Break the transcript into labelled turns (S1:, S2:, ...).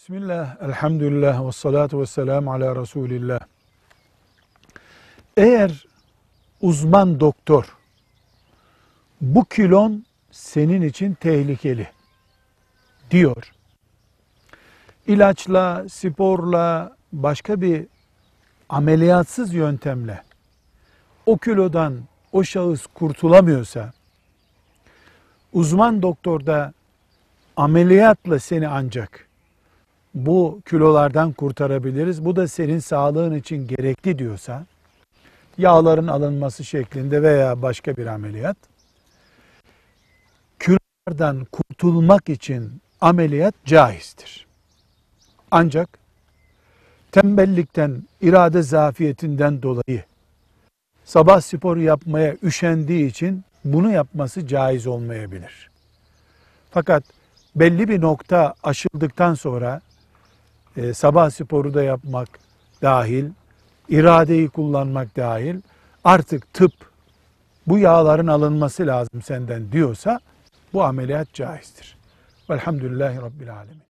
S1: Bismillah, elhamdülillah ve salatu ve selamu ala Resulillah. Eğer uzman doktor bu kilon senin için tehlikeli diyor. İlaçla, sporla, başka bir ameliyatsız yöntemle o kilodan o şahıs kurtulamıyorsa uzman doktor da ameliyatla seni ancak bu kilolardan kurtarabiliriz. Bu da senin sağlığın için gerekli diyorsa yağların alınması şeklinde veya başka bir ameliyat kilolardan kurtulmak için ameliyat caizdir. Ancak tembellikten, irade zafiyetinden dolayı sabah spor yapmaya üşendiği için bunu yapması caiz olmayabilir. Fakat belli bir nokta aşıldıktan sonra e, sabah sporu da yapmak dahil, iradeyi kullanmak dahil artık tıp bu yağların alınması lazım senden diyorsa bu ameliyat caizdir. Velhamdülillahi Rabbil Alemin.